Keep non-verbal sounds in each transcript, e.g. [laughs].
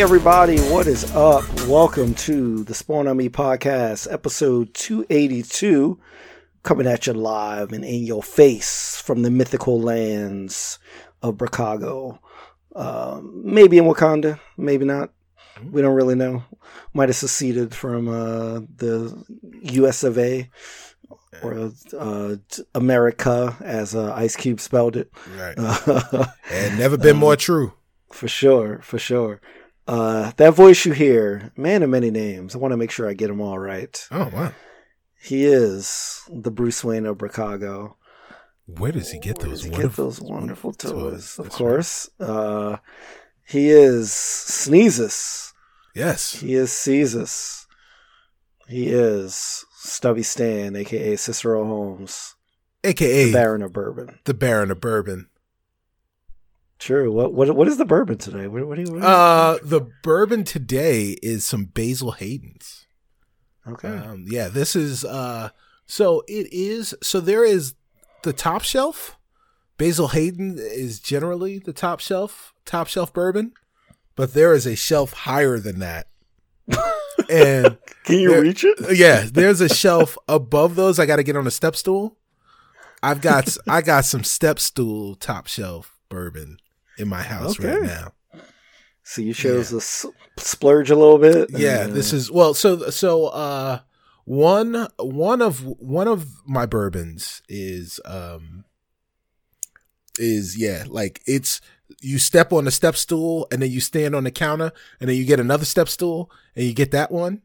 Hey everybody, what is up? Welcome to the Spawn on Me podcast, episode 282, coming at you live and in your face from the mythical lands of Bricago. Uh, maybe in Wakanda, maybe not. We don't really know. Might have seceded from uh, the U.S. of A. Or uh, America, as uh, Ice Cube spelled it. Right. [laughs] and never been more true. For sure, for sure. Uh, that voice you hear, man of many names. I want to make sure I get them all right. Oh wow. He is the Bruce Wayne of Chicago. Where does he get those? Where does he wonderful, get those wonderful toys? Of course. Uh, he is Sneezes. Yes. He is Caesus. He is Stubby Stan, aka Cicero Holmes, AKA the Baron of Bourbon. the Baron of Bourbon. True. What what what is the bourbon today? What, what do you? What Uh the bourbon today is some Basil Hayden's. okay. Um yeah, this is uh so it is so there is the top shelf. Basil Hayden is generally the top shelf, top shelf bourbon, but there is a shelf higher than that. [laughs] and Can you there- reach it? yeah, there's a shelf above those. I got to get on a step stool. I've got [laughs] I got some step stool top shelf bourbon in my house right now. So you chose to s- splurge a little bit. Yeah, and, this uh, is well. So so uh, one one of one of my bourbons is um is yeah like it's you step on the step stool and then you stand on the counter and then you get another step stool and you get that one.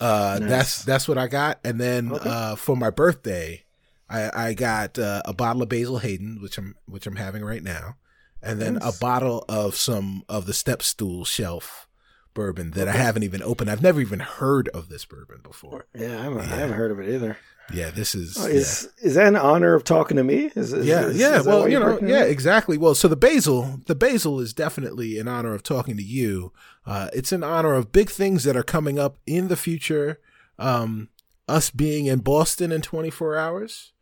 Uh, Nice. that's that's what I got. And then Okay. uh, for my birthday, I I got uh, a bottle of Basil Hayden, which I'm which I'm having right now, and then a bottle of some of the step stool shelf bourbon that I haven't even opened. I've never even heard of this bourbon before. Yeah, I haven't, I haven't heard of it either. Yeah, this is Oh, is is that an honor of talking to me? Is, is yeah, is- yeah. well, you know, yeah, exactly. Well, so the basil, the basil is definitely in honor of talking to you. Uh, it's in honor of big things that are coming up in the future. Um, us being in Boston in 24 hours.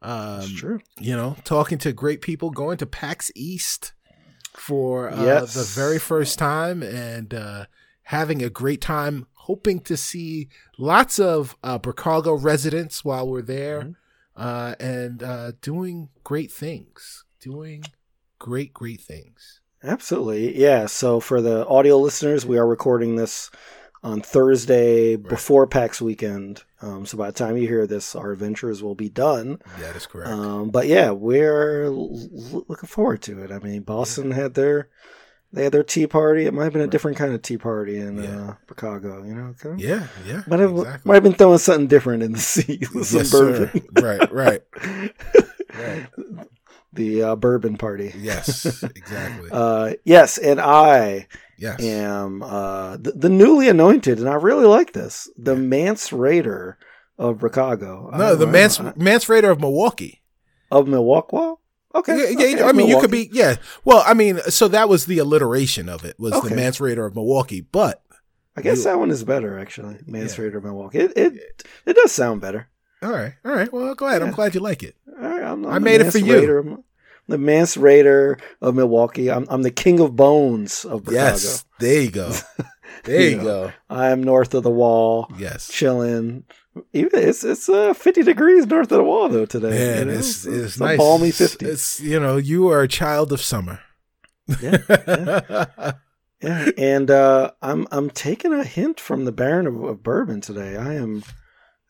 Um, true. you know, talking to great people, going to PAX East for uh, Yes. the very first time, and uh, having a great time. Hoping to see lots of uh, Chicago residents while we're there, Mhm. uh, and uh, doing great things. Doing great, great things. Absolutely. Yeah. So for the audio listeners, we are recording this on Thursday before PAX weekend. Um, so by the time you hear this, our adventures will be done. Yeah, that's correct. Um, but yeah, we're l- looking forward to it. I mean, Boston had their they had their tea party. It might have been a Right. different kind of tea party in Yeah. uh, Chicago. You know, kind of- yeah, yeah. Might have exactly. might have been throwing something different in the [laughs] sea some Yes, sir. bourbon. right, right, [laughs] right. the uh, bourbon party. Yes, [laughs] exactly. Uh, yes, and I yes. am uh, the, the newly anointed, and I really like this. The Yeah. Mance Rayder of Chicago. no, the I- Mance, I- Mance Rayder of Milwaukee. of Milwaukee. Okay, Yeah, yeah, okay, I mean, you could be, yeah. Well, I mean, so that was the alliteration of it was Okay. the Mance Rayder of Milwaukee, but I guess you- that one is better actually. Mance Yeah. Rayder of Milwaukee. It, it it does sound better. all right, all right. Well, go ahead. I'm glad you like it. All right, I'm, I'm I made it for you. Of- the Mance Rayder of Milwaukee. I'm I'm the king of bones of Chicago. Yes, there you go. [laughs] There you Yeah. go. I am north of the wall, Yes. chilling. Even it's it's uh, 50 degrees north of the wall though today. Man, you know? it's, it's, a nice. balmy 50. It's you know you are a child of summer. Yeah, [laughs] Yeah, and uh, I'm I'm taking a hint from the Baron of, of Bourbon today. I am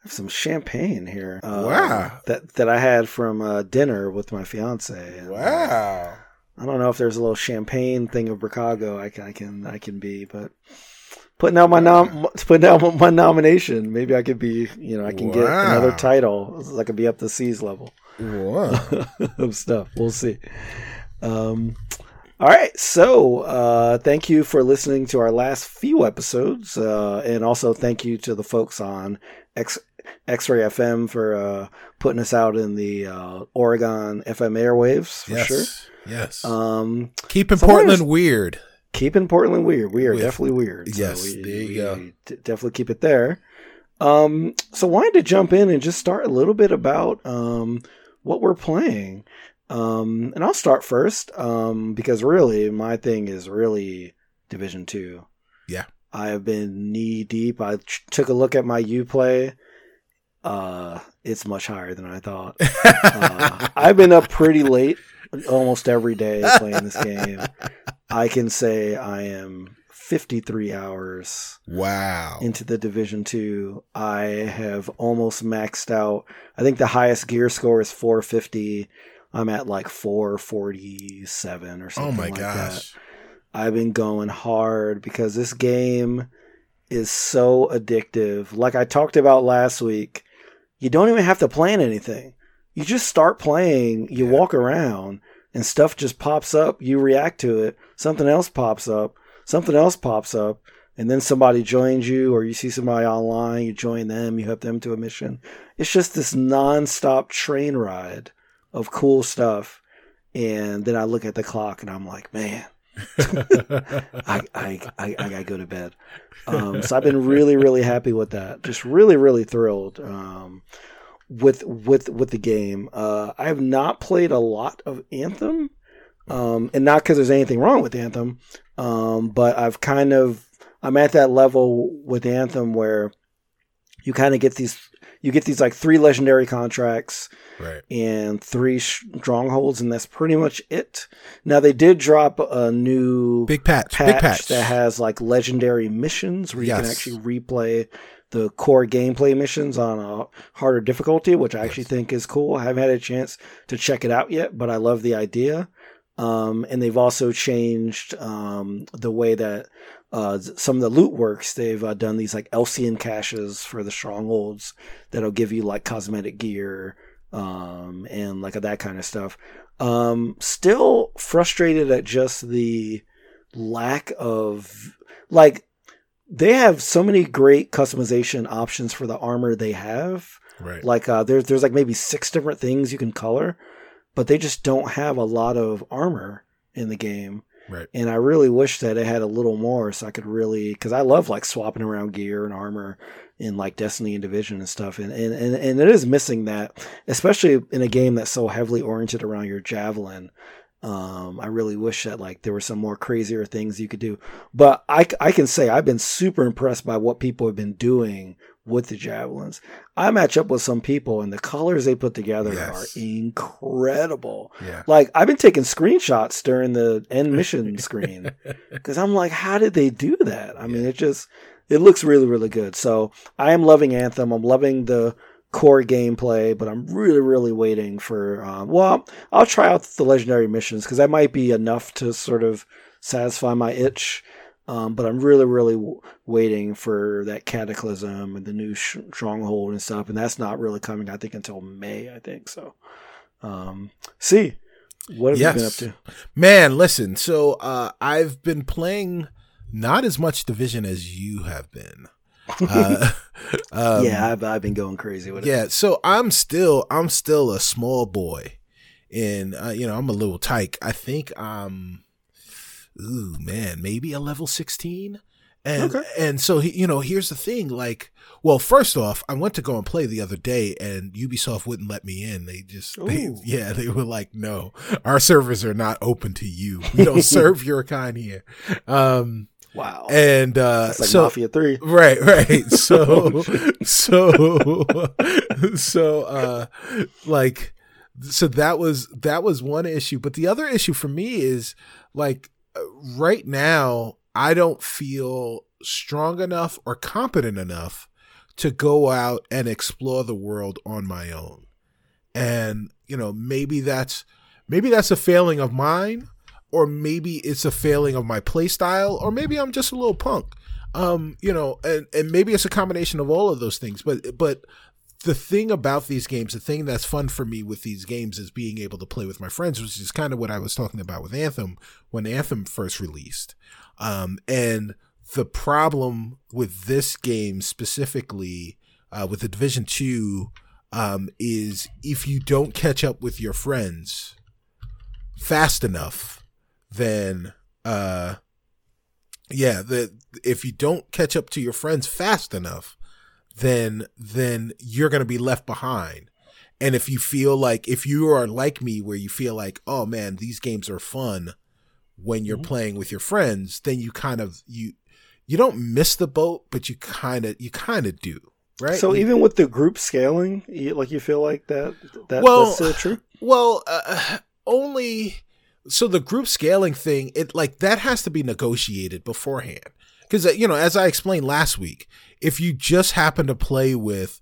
have some champagne here. uh, Wow. that that I had from uh, dinner with my fiance. And, uh, wow. I don't know if there's a little champagne thing of Chicago I can I can I can be, but putting out my nom [laughs] putting out [laughs] my nomination, maybe I could be you know I can get another title. I could be up to C's level. Wow. [laughs] of stuff. We'll see. Um, all right. So, uh, thank you for listening to our last few episodes. Uh, and also thank you to the folks on X, X-Ray FM for, uh, putting us out in the, uh, Oregon FM airwaves for yes. sure. Yes. Um, Keeping so Portland weird. keeping Portland weird. We are definitely weird. yes, we, there you go. d- definitely keep it there. Um, so wanted to jump in and just start a little bit about um, what we're playing. Um, and I'll start first um, because really my thing is really Division Two. Yeah. I have been knee deep. I ch- took a look at my UPlay. Uh, it's much higher than I thought. [laughs] uh, I've been up pretty late almost every day playing this game. I can say I am 53 hours wow. into the division 2 i have almost maxed out. I think the highest gear score is 450 i'm at like 447 or something oh my like gosh. That i've been going hard because this game is so addictive. Like i talked about last week you don't even have to plan anything. You just start playing you Yeah. walk around and stuff just pops up. You react to it. Something else pops up. Something else pops up. And then somebody joins you or you see somebody online you join them you help them to a mission. It's just this non-stop train ride of cool stuff. And then i look at the clock and i'm like man [laughs] i i i, I gotta go to bed. Um, so i've been really really happy with that. Just really really thrilled um, with with with the game. Uh, i have not played a lot of anthem um, and not because there's anything wrong with anthem um, but I've kind of I'm at that level with Anthem where you kind of get these you get these like three legendary contracts right and three strongholds, and that's pretty much it. Now they did drop a new big patch, patch, big patch that has like legendary missions where you can actually replay the core gameplay missions on a harder difficulty, which I actually Yes. think is cool. I haven't had a chance to check it out yet, but I love the idea. Um, and they've also changed um, the way that uh, some of the loot works. They've uh, done these like Elysian caches for the strongholds that'll give you like cosmetic gear um, and like that kind of stuff. Um, still frustrated at just the lack of like they have so many great customization options for the armor they have. right Like uh, there's there's like maybe six different things you can color, but they just don't have a lot of armor in the game. right And I really wish that it had a little more so I could really because I love like swapping around gear and armor in like Destiny and Division and stuff. And, and and and it is missing that, especially in a game that's so heavily oriented around your javelin. Um, I really wish that like there were some more crazier things you could do. But I, I can say I've been super impressed by what people have been doing with the javelins. I match up with some people and the colors they put together Yes. are incredible. yeah Like I've been taking screenshots during the end mission [laughs] screen because I'm like, how did they do that? I mean, it just it looks really really good. So I am loving Anthem. I'm loving the core gameplay, but I'm really really waiting for. Um, well, I'll try out the legendary missions because that might be enough to sort of satisfy my itch. Um, but I'm really, really w- waiting for that cataclysm and the new sh- stronghold and stuff, and that's not really coming. I think until May. I think so. Um, see, what have you been up to? Man, listen. So uh, I've been playing not as much Division as you have been. Uh, [laughs] um, yeah, I've, I've been going crazy with it. yeah. So I'm still I'm still a small boy, and uh, you know I'm a little tyke. I think I'm, ooh man, maybe a level sixteen. And Okay. and so he, you know, here's the thing. Like, well, first off, I went to go and play the other day, and Ubisoft wouldn't let me in. They just, they, [laughs] yeah, they were like, no, our servers are not open to you. We don't [laughs] serve your kind here. Um, Wow, and uh, that's like so Mafia Three. Right, right. [laughs] So, so, [laughs] so, uh, like, so that was that was one issue. But the other issue for me is like, uh, right now, I don't feel strong enough or competent enough to go out and explore the world on my own. And you know, maybe that's maybe that's a failing of mine or maybe it's a failing of my play style, or maybe I'm just a little punk. Um, you know, and, and maybe it's a combination of all of those things. But but the thing about these games, the thing that's fun for me with these games is being able to play with my friends, which is kind of what I was talking about with Anthem when Anthem first released. Um, and the problem with this game specifically, uh, with the Division Two, um, is if you don't catch up with your friends fast enough, then uh, yeah, the if you don't catch up to your friends fast enough, then then you're gonna be left behind. And if you feel like if you are like me, where you feel like, oh man, these games are fun, when you're Mhm. playing with your friends, then you kind of you you don't miss the boat, but you kind of you kind of do, right? So You- even with the group scaling, you, like you feel like that that Well, that's still true. Well, uh, [sighs] [sighs] only so the group scaling thing, it like that has to be negotiated beforehand. Because you know, as I explained last week, if you just happen to play with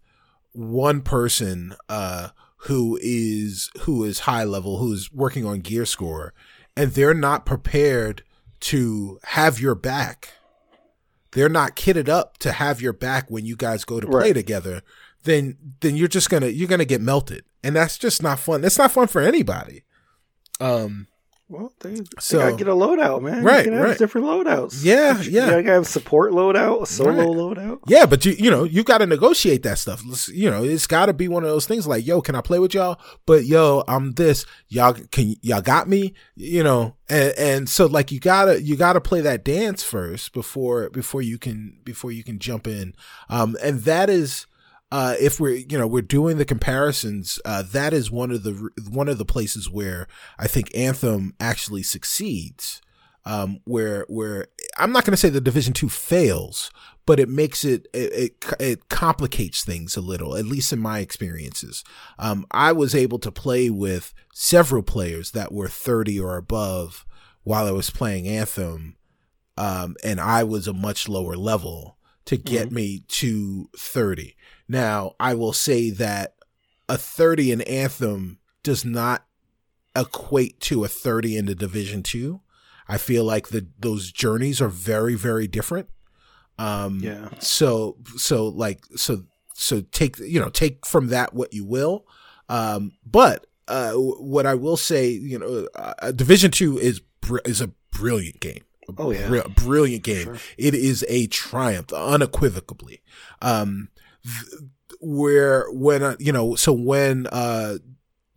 one person uh, who is who is high level, who is working on gear score, and they're not prepared to have your back, they're not kitted up to have your back when you guys go to play Right. together, then then you're just gonna you're gonna get melted, and that's just not fun. It's not fun for anybody. Um, Well, they, So- they gotta get a loadout, man. Right, you can have right. different loadouts. Yeah, You yeah. gotta have support loadout, a solo Right. loadout. Yeah, but you you know you got to negotiate that stuff. Let's- You know, it's got to be one of those things like, yo, can I play with y'all? But yo, I'm this. Y'all can y'all got me. You know, and and so like you gotta you gotta play that dance first before before you can before you can jump in. Um, and that is. Uh, if we're you know we're doing the comparisons, uh, that is one of the one of the places where I think Anthem actually succeeds. Um, where where I'm not going to say the Division Two fails, but it makes it, it it it complicates things a little. At least in my experiences, um, I was able to play with several players that were 30 or above while I was playing Anthem, um, and I was a much lower level to get me to 30. Now, I will say that a 30 in Anthem does not equate to a 30 in the Division 2. I feel like the those journeys are very very different. Um Yeah. so so like so so take you know take from that what you will. Um but uh what I will say, you know, uh, Division 2 is br- is a brilliant game. A Oh, yeah. bri- brilliant game. Sure. It is a triumph, unequivocally. Um, where when uh, you know, so when uh,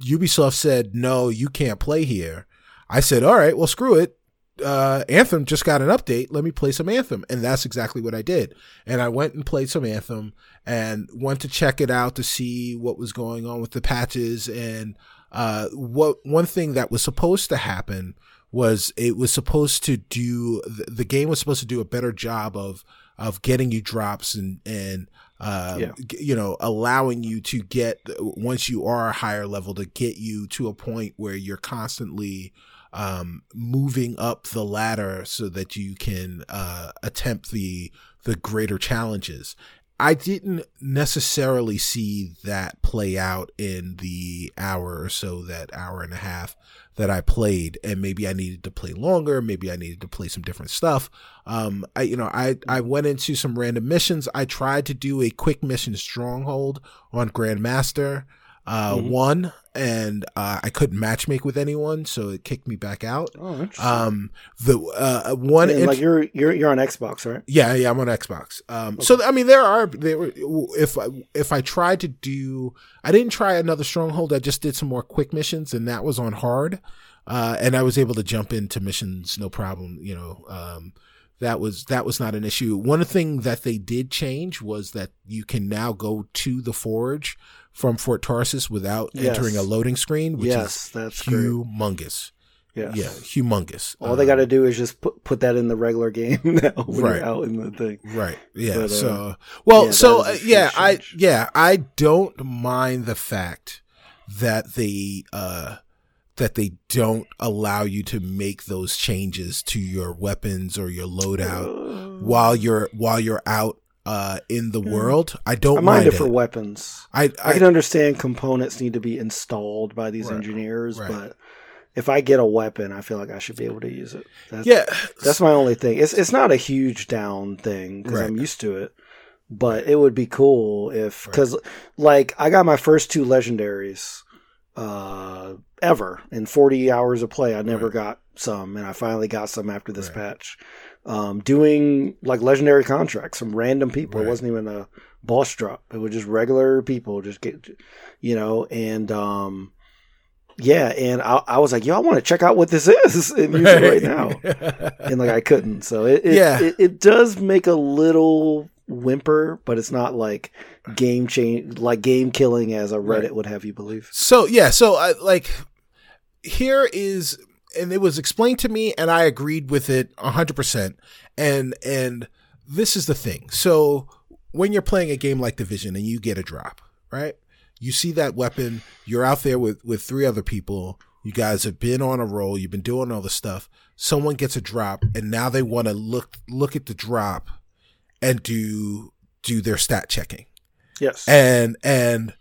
Ubisoft said no, you can't play here, I said, all right, well, screw it. Uh, Anthem just got an update. Let me play some Anthem, and that's exactly what I did. And I went and played some Anthem, and went to check it out to see what was going on with the patches. And uh, what one thing that was supposed to happen was it was supposed to do the, the game was supposed to do a better job of of getting you drops and and uh, Yeah. you know allowing you to get once you are a higher level to get you to a point where you're constantly um, moving up the ladder so that you can uh, attempt the the greater challenges. I didn't necessarily see that play out in the hour or so, that hour and a half that I played, and maybe I needed to play longer. Maybe I needed to play some different stuff. Um, I, you know, I, I went into some random missions. I tried to do a quick mission stronghold on Grandmaster, uh, Mhm. one, and, uh, I couldn't matchmake with anyone, so it kicked me back out. Oh. Um, the, uh, one, And, int- like you're you're you're on Xbox, right? yeah, yeah, I'm on Xbox. Um, so I mean, there are there. If I, if I tried to do, I didn't try another stronghold. I just did some more quick missions, and that was on hard. Uh, and I was able to jump into missions no problem. You know, um, that was that was not an issue. One thing that they did change was that you can now go to the forge from Fort Tarsus without Yes. entering a loading screen, which yes, is that's great. humongous. Yeah. Humongous. All they Um, got to do is just put put that in the regular game [laughs] now when Right. you're out in the thing. Right. Yeah. But, uh, so, well, yeah, so uh, yeah, I yeah, I don't mind the fact that they uh that they don't allow you to make those changes to your weapons or your loadout Uh, while you're while you're out uh in the Yeah. world. I don't I mind it it. for weapons. I I I, can understand components need to be installed by these Right. engineers, Right. but if I get a weapon, I feel like I should be able to use it. That's, yeah. that's my only thing. It's it's not a huge down thing because Right. I'm used to it, but it would be cool if because like I got my first two legendaries uh ever in 40 hours of play. I never got some, and I finally got some after this patch. Um, doing like legendary contracts from random people. Right. It wasn't even a boss drop. It was just regular people just get, you know, and um, yeah, and I, I was like, yo, I want to check out what this is and use it right now and like I couldn't. So it it, Yeah. it it does make a little whimper, but it's not like game change like game killing as a Reddit Right. would have you believe. So yeah, so I like here is and it was explained to me and I agreed with it 100%. And and this is the thing. So when you're playing a game like Division and you get a drop, right? You see that weapon, you're out there with with three other people. You guys have been on a roll, you've been doing all the stuff. Someone gets a drop and now they want to look look at the drop and do do their stat checking. Yes. And and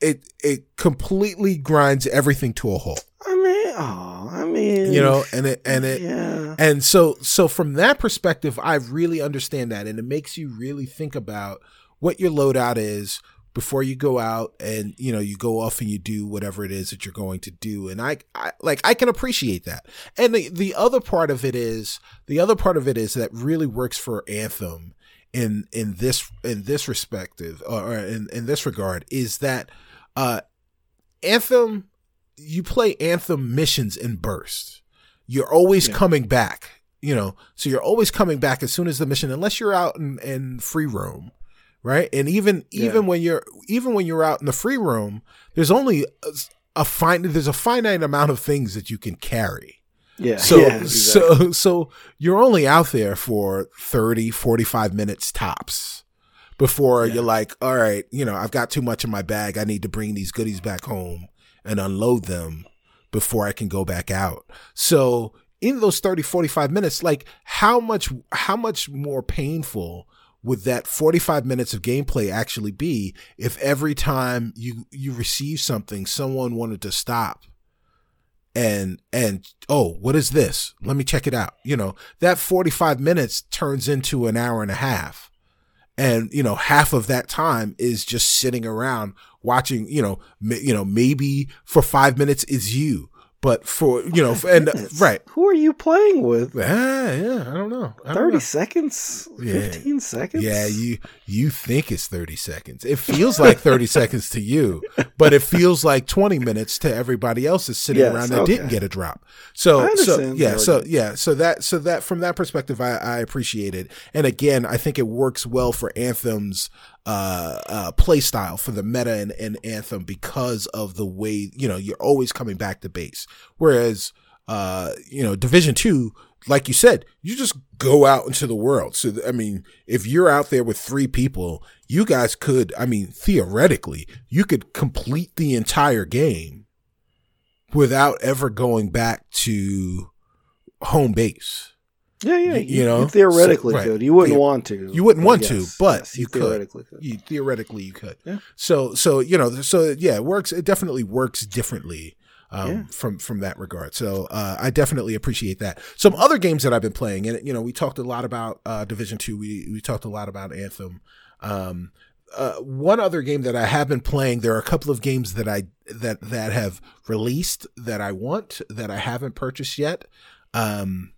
it it completely grinds everything to a halt. Oh, I mean, You know, and it and it yeah. and so so from that perspective, I really understand that and it makes you really think about what your loadout is before you go out and you know you go off and you do whatever it is that you're going to do and I, I like I can appreciate that. And the the other part of it is the other part of it is that really works for Anthem in in this in this respective or in in this regard is that uh Anthem you play Anthem missions in bursts. You're always Yeah. coming back, you know. So you're always coming back as soon as the mission, unless you're out in, in free roam, right? And even even Yeah. when you're even when you're out in the free roam, there's only a, a fine there's a finite amount of things that you can carry. yeah. So yeah, exactly. so so you're only out there for 30, 45 minutes tops before Yeah. you're like, all right, you know, I've got too much in my bag. I need to bring these goodies back home and unload them before I can go back out. So in those 30, 45 minutes, like how much how much more painful would that 45 minutes of gameplay actually be if every time you you receive something someone wanted to stop and and oh what is this? Let me check it out. You know that 45 minutes turns into an hour and a half. And you know half of that time is just sitting around watching you know m- you know maybe for 5 minutes is you but for you know and Goodness. right Who are you playing with? ah, yeah i don't know I don't 30 know. seconds? Yeah. 15 seconds? Yeah, you you think it's 30 seconds. It feels like 30 [laughs] seconds to you, but it feels like 20 minutes to everybody else that's sitting Yes, around that okay. didn't get a drop. So so yeah, so yeah, so that so that from that perspective I I appreciate it. And again, I think it works well for Anthem's uh uh play style for the meta and, and Anthem because of the way, you know, you're always coming back to base. Whereas uh, you know, Division Two, like you said, you just go out into the world. So, I mean, if you're out there with three people, you guys could, I mean, theoretically, you could complete the entire game without ever going back to home base. Yeah, yeah. You- You, you know? you theoretically So- right. could. You wouldn't Yeah. want to. You wouldn't want yes, to, but yes, you could. theoretically could. You, theoretically, you could. Yeah. So, so you know, so yeah, it works. It definitely works differently um, Yeah. from from that regard. So, uh, I definitely appreciate that. Some other games that I've been playing, and you know, we talked a lot about uh, Division Two. We we talked a lot about Anthem. Um, uh, one other game that I have been playing. There are a couple of games that I that that have released that I want that I haven't purchased yet. Um,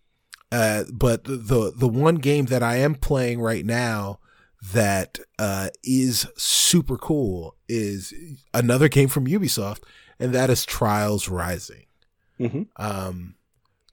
uh, but the, the one game that I am playing right now that uh, is super cool is another game from Ubisoft, and that is Trials Rising. Mhm. Um,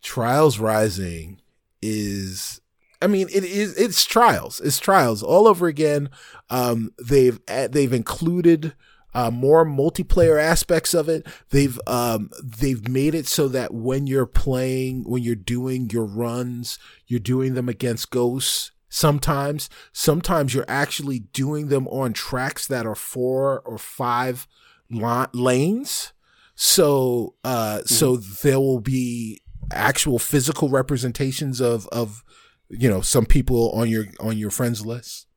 Trials Rising is, I mean, it is it's Trials, it's Trials all over again. Um, they've they've included uh, more multiplayer aspects of it. They've um, they've made it so that when you're playing, when you're doing your runs, you're doing them against ghosts. Sometimes, sometimes you're actually doing them on tracks that are four or five la- lanes. So, uh, so there will be actual physical representations of of you know some people on your on your friends list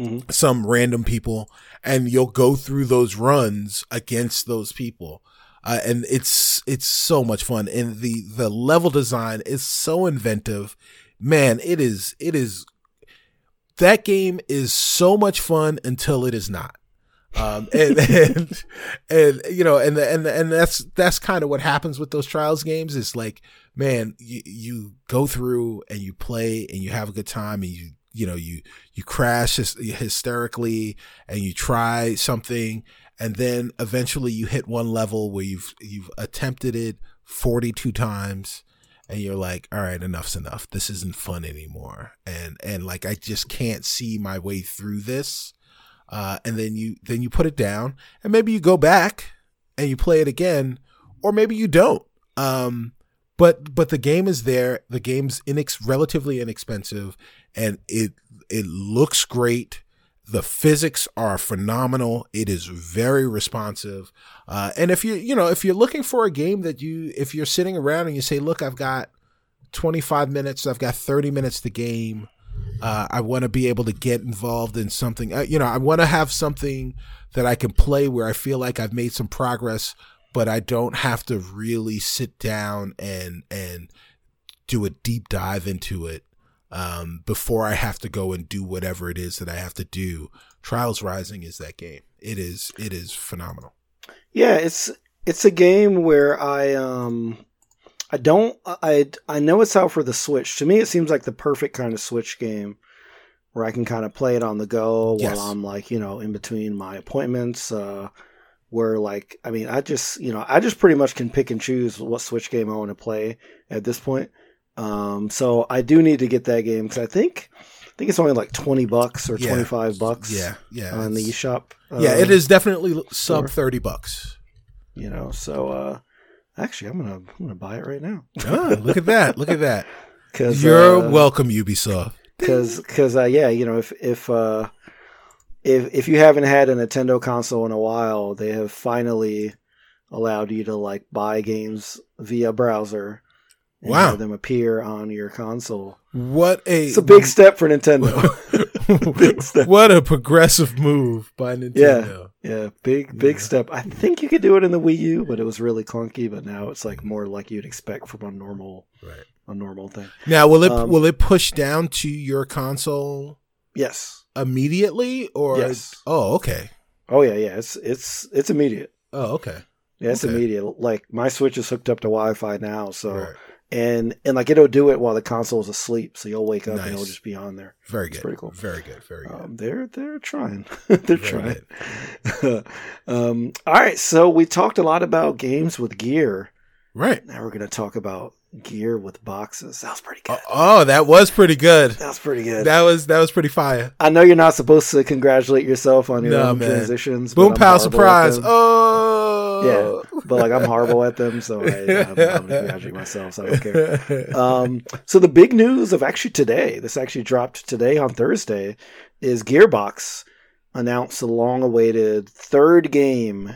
Mhm. some random people and you'll go through those runs against those people. Uh, and it's it's so much fun. And the the level design is so inventive. Man it is it is that game is so much fun until it is not. Um [laughs] and and, and you know and and and that's that's kind of what happens with those trials games is like man you, you go through and you play and you have a good time and you you know you you crash hysterically and you try something and then eventually you hit one level where you've you've attempted it 42 times and you're like all right enough's enough. This isn't fun anymore. And and like i just can't see my way through this. Uh, and then you then you put it down and maybe you go back and you play it again or maybe you don't. Um, but but the game is there. The game's relatively inexpensive, and it it looks great. The physics are phenomenal. It is very responsive. Uh, and if you you know if you're looking for a game that you if you're sitting around and you say, look, I've got 25 minutes, I've got 30 minutes to game. Uh, I want to be able to get involved in something. Uh, you know, I want to have something that I can play where I feel like I've made some progress, but I don't have to really sit down and and do a deep dive into it um, before I have to go and do whatever it is that I have to do. Trials Rising is that game. It is it is phenomenal. Yeah, it's it's a game where I um I don't I I know it's out for the Switch. To me it seems like the perfect kind of Switch game where I can kind of play it on the go Yes. while I'm like, you know, in between my appointments uh where like I mean, I just, you know, I just pretty much can pick and choose what Switch game I want to play at this point. Um so I do need to get that game cuz I think I think it's only like 20 bucks or Yeah. 25 bucks Yeah, yeah, on the eShop. yeah. uh, It is definitely sub thirty bucks. you know so uh actually i'm gonna i'm gonna buy it right now Ah, look at that! Look at that! [laughs] because You're welcome, Ubisoft. [laughs] because because uh yeah you know if if uh if if you haven't had a nintendo console in a while they have finally allowed you to like buy games via browser and Wow. have them appear on your console What a it's a big step for nintendo [laughs] [laughs] step. what a progressive move by Nintendo. yeah big big Yeah. step i think you could do it in the wii u but it was really clunky but now it's like more like you'd expect from a normal Right. a normal thing Now, will it Um, will it push down to your console yes immediately, or Yes. oh, okay, Oh yeah, yeah. It's it's it's immediate. oh, okay, Yeah, it's Okay. immediate. Like my Switch is hooked up to Wi-Fi now, so Right. and and like it'll do it while the console is asleep, so you'll wake up and it'll just be on there. very It's good, pretty cool. very good, very good. Um, they're they're trying. [laughs] they're Very trying. [laughs] um, all right, so we talked a lot about games with gear. right. Now we're gonna talk about gear with boxes. That was pretty good. Oh, oh, that was pretty good. that was pretty good. That was that was pretty fire. I know you're not supposed to congratulate yourself on your Nah, own man. transitions. Boom pow surprise. Oh yeah. but like I'm horrible at them, so I, I'm, I'm gonna congratulate myself. So I don't care. [laughs] Um, so the big news of actually today, this actually dropped today on Thursday, is Gearbox announced the long-awaited third game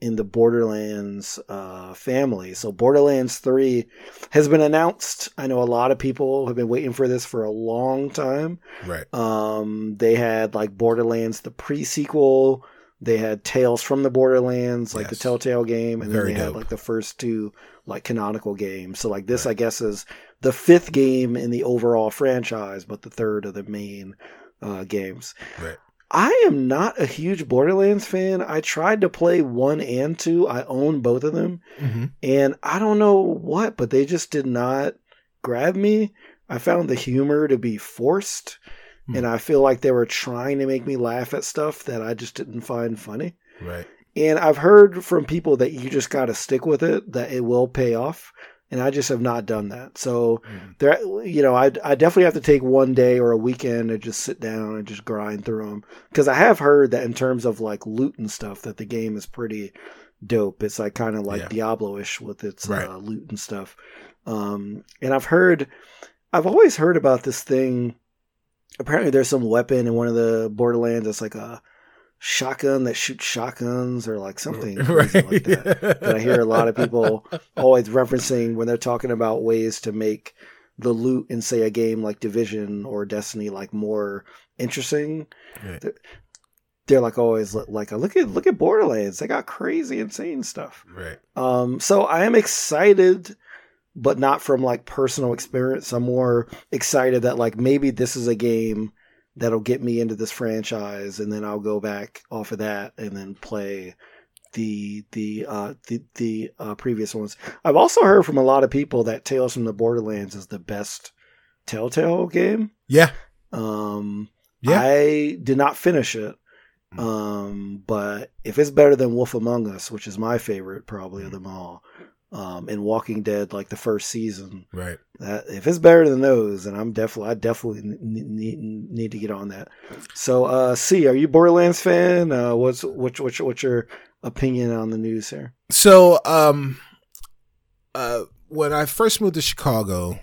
in the Borderlands uh, family. So Borderlands Three has been announced. I know a lot of people have been waiting for this for a long time. right. Um, they had like Borderlands the pre-sequel. They had Tales from the Borderlands, like the Telltale game, and Very then they had like the first two like canonical games. So like this, Right. I guess, is the fifth game in the overall franchise, but the third of the main uh, games. Right. I am not a huge Borderlands fan. I tried to play one and two. I own both of them, hmm and I don't know what, but they just did not grab me. I found the humor to be forced, Hmm. and I feel like they were trying to make me laugh at stuff that I just didn't find funny. Right. And I've heard from people that you just got to stick with it, that it will pay off. And I just have not done that. So Mhm. there, you know, I, I definitely have to take one day or a weekend to just sit down and just grind through them. Because I have heard that in terms of like loot and stuff, that the game is pretty dope. It's like kind of like Yeah. Diablo-ish with its Right. uh, loot and stuff. Um, and I've heard, I've always heard about this thing. Apparently, there's some weapon in one of the Borderlands that's like a shotgun that shoots shotguns or like something [laughs] crazy like that. That I hear a lot of [laughs] people always referencing when they're talking about ways to make the loot in say a game like Division or Destiny like more interesting. Right. They're like always like look at look at Borderlands. They got crazy insane stuff. Right. Um, so I am excited, but not from like personal experience. I'm more excited that like maybe this is a game that'll get me into this franchise, and then I'll go back off of that and then play the the uh the the uh, previous ones. I've also heard from a lot of people that Tales from the Borderlands is the best Telltale game. Yeah. Um, Yeah. I did not finish it. Mm. Um, but if it's better than Wolf Among Us, which is my favorite probably of them all, um, and Walking Dead, like the first season, Right. that if it's better than those, then I'm definitely I definitely need, need, need to get on that. So, uh, C, are you Borderlands fan? Uh, what's what's what's what's your opinion on the news here? So, um, uh, when I first moved to Chicago,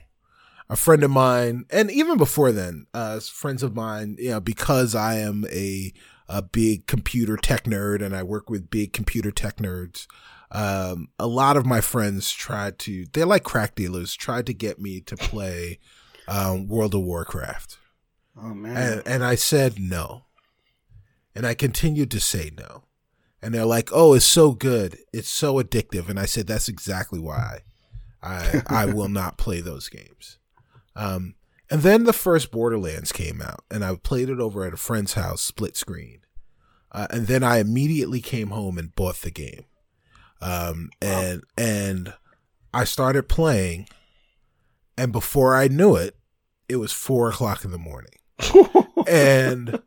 a friend of mine, and even before then, uh, friends of mine, you know, because I am a a big computer tech nerd and I work with big computer tech nerds. Um, a lot of my friends tried to, they're like crack dealers, tried to get me to play um, World of Warcraft. Oh man! And, and I said no. And I continued to say no. And they're like, "Oh, it's so good. It's so addictive." And I said, "That's exactly why I I [laughs] will not play those games." Um, and then the first Borderlands came out, and I played it over at a friend's house, split screen. Uh, and then I immediately came home and bought the game. Um, and wow. and I started playing, and before I knew it, it was four o'clock in the morning. [laughs] and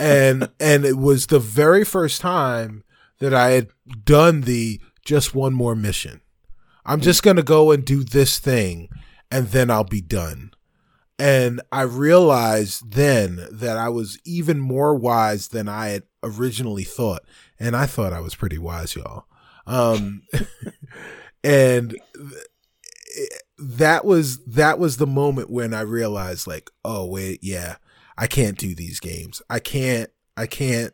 and and it was the very first time that I had done the just one more mission. I'm just going to go and do this thing and then I'll be done. And I realized then that I was even more wise than I had originally thought. And I thought I was pretty wise, y'all. Um, and that was, that was the moment when I realized like, oh, wait, yeah, I can't do these games. I can't, I can't,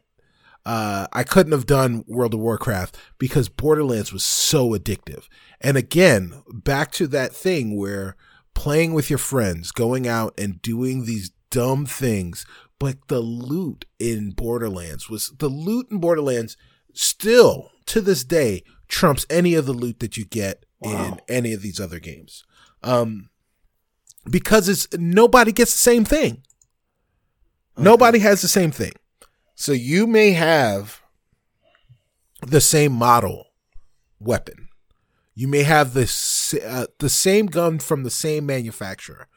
uh, I couldn't have done World of Warcraft because Borderlands was so addictive. And again, back to that thing where playing with your friends, going out and doing these dumb things, but the loot in Borderlands was the loot in Borderlands still to this day trumps any of the loot that you get wow. in any of these other games. Um, because it's nobody gets the same thing. Okay. Nobody has the same thing. So you may have the same model weapon. You may have the uh, the same gun from the same manufacturer,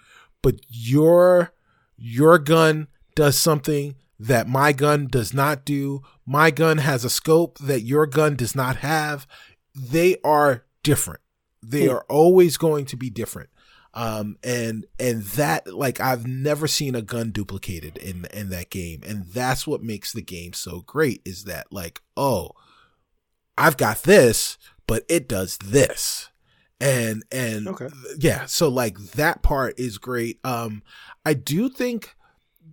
but your your gun does something that my gun does not do. My gun has a scope that your gun does not have. They are different. They hmm. are always going to be different. Um, and, and that, like, I've never seen a gun duplicated in, in that game. And that's what makes the game so great is that, like, oh, I've got this, but it does this. And, and okay. yeah, so like that part is great. Um, I do think,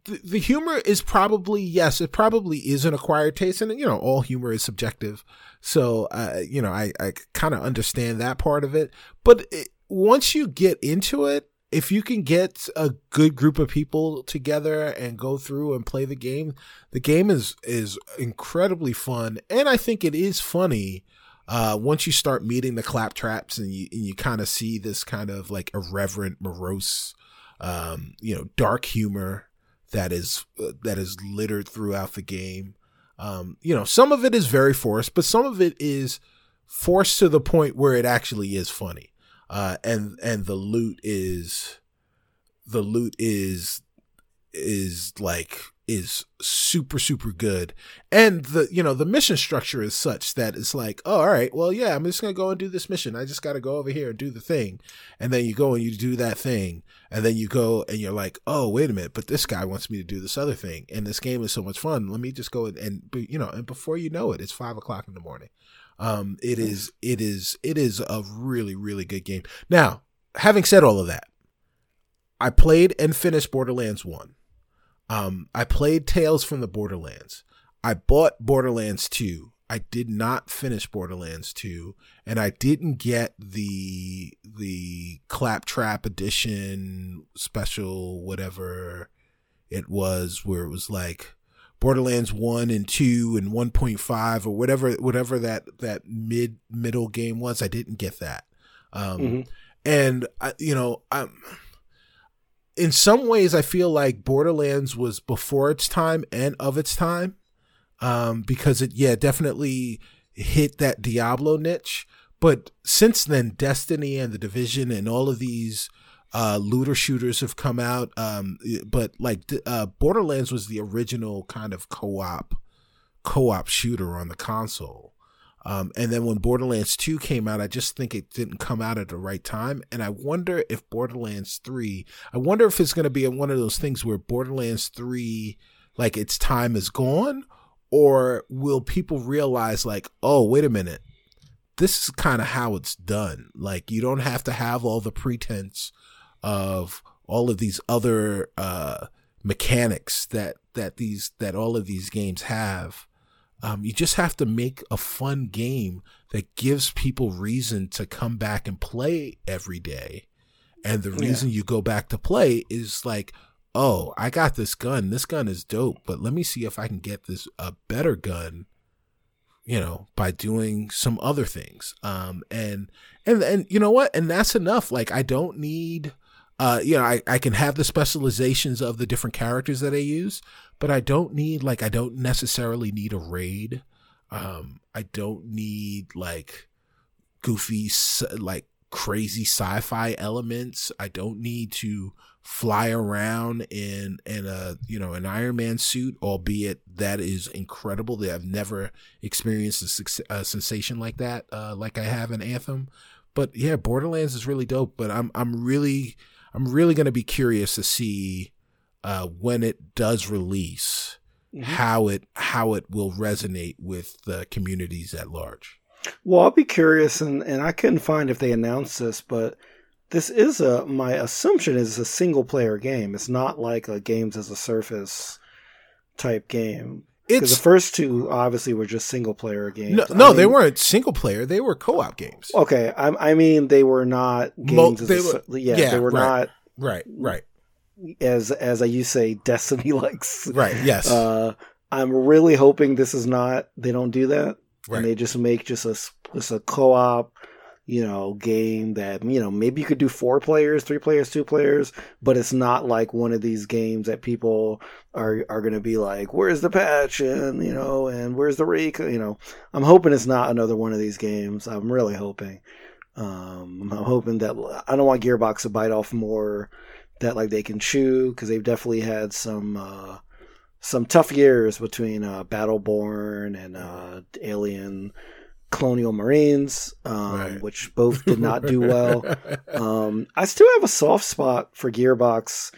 the, humor is probably yes it probably is an acquired taste and you know all humor is subjective so uh, you know i, I kind of understand that part of it but it, once you get into it, if you can get a good group of people together and go through and play the game, the game is is incredibly fun, and I think it is funny. Uh, once you start meeting the claptraps and you and you kind of see this kind of like irreverent, morose, um, you know, dark humor that is uh, that is littered throughout the game. Um, you know, some of it is very forced, but some of it is forced to the point where it actually is funny uh, and and the loot is the loot is is like is super super good. And the you know the mission structure is such that it's like oh all right well yeah i'm just gonna go and do this mission. I just gotta go over here and do the thing. And then you go and you do that thing. And then you go and you're like oh wait a minute but this guy wants me to do this other thing. And this game is so much fun. Let me just go and, and you know and before you know it it's five o'clock in the morning. Um, it is it is it is a really really good game. Now, having said all of that, I played and finished Borderlands One. Um, I played Tales from the Borderlands. I bought Borderlands Two. I did not finish Borderlands 2 and I didn't get the the claptrap edition special whatever it was where it was like Borderlands 1 and 2 and 1.5 or whatever whatever that that mid middle game was I didn't get that um, mm-hmm. and I, you know I'm in some ways I feel like Borderlands was before its time and of its time um, because it yeah definitely hit that Diablo niche but since then Destiny and the Division and all of these uh, looter shooters have come out. Um, but like uh, Borderlands was the original kind of co-op co-op shooter on the console. Um, and then when Borderlands 2 came out, I just think it didn't come out at the right time. And I wonder if Borderlands 3, I wonder if it's going to be one of those things where Borderlands 3, like its time is gone, or will people realize, like, oh, wait a minute, this is kind of how it's done. Like you don't have to have all the pretense of all of these other uh, mechanics that that these that all of these games have. Um, you just have to make a fun game that gives people reason to come back and play every day. And the reason yeah. you go back to play is like, oh, I got this gun. This gun is dope, but let me see if I can get this a better gun you know, by doing some other things. Um, and, and, and you know what? And that's enough. Like, I don't need, uh, you know, I, I can have the specializations of the different characters that I use, but I don't need, like, I don't necessarily need a raid. Um, I don't need, like, goofy, like, crazy sci-fi elements. I don't need to fly around in in a you know an Iron Man suit, albeit that is incredible. That I've never experienced a, a sensation like that, uh, like I have in Anthem. But yeah, Borderlands is really dope. But I'm I'm really I'm really gonna be curious to see uh, when it does release mm-hmm. how it how it will resonate with the communities at large. Well, I'll be curious, and, and I couldn't find if they announced this, but this is a my assumption is a single player game. It's not like a games as a service type game. Because the first two obviously were just single player games. No, no mean, they weren't single player. They were co op games. Okay, I, I, mean they were not games. Mo- they were, a, yeah, yeah, they were right, not right, right. As as I you say, Destiny likes. Right. Yes. Uh, I'm really hoping this is not. They don't do that. Right. And they just make just a just a co-op, you know, game that you know maybe you could do four players, three players, two players, but it's not like one of these games that people are are going to be like, where's the patch and you know, and where's the rake? You know, I'm hoping it's not another one of these games. I'm really hoping. Um, [laughs] I'm hoping that I don't want Gearbox to bite off more that like they can chew because they've definitely had some. Uh, some tough years between uh, Battleborn and uh, Alien Colonial Marines, um, right. which both did not do [laughs] well. um, I still have a soft spot for Gearbox.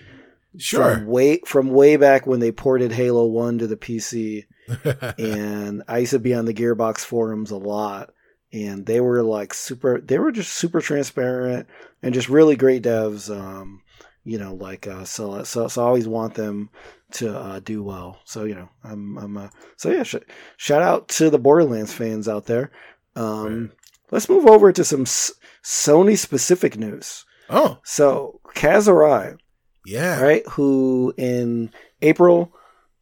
Sure. From way from way back when they ported Halo One to the PC, [laughs] and I used to be on the Gearbox forums a lot, and they were like super. They were just super transparent and just really great devs. Um, you know, like uh, so, so, so I always want them to uh, do well. So you know, I'm, I'm uh, so yeah. Sh- shout out to the Borderlands fans out there. Um, right. Let's move over to some S- Sony specific news. Oh, so Kaz Hirai, yeah, right, who in April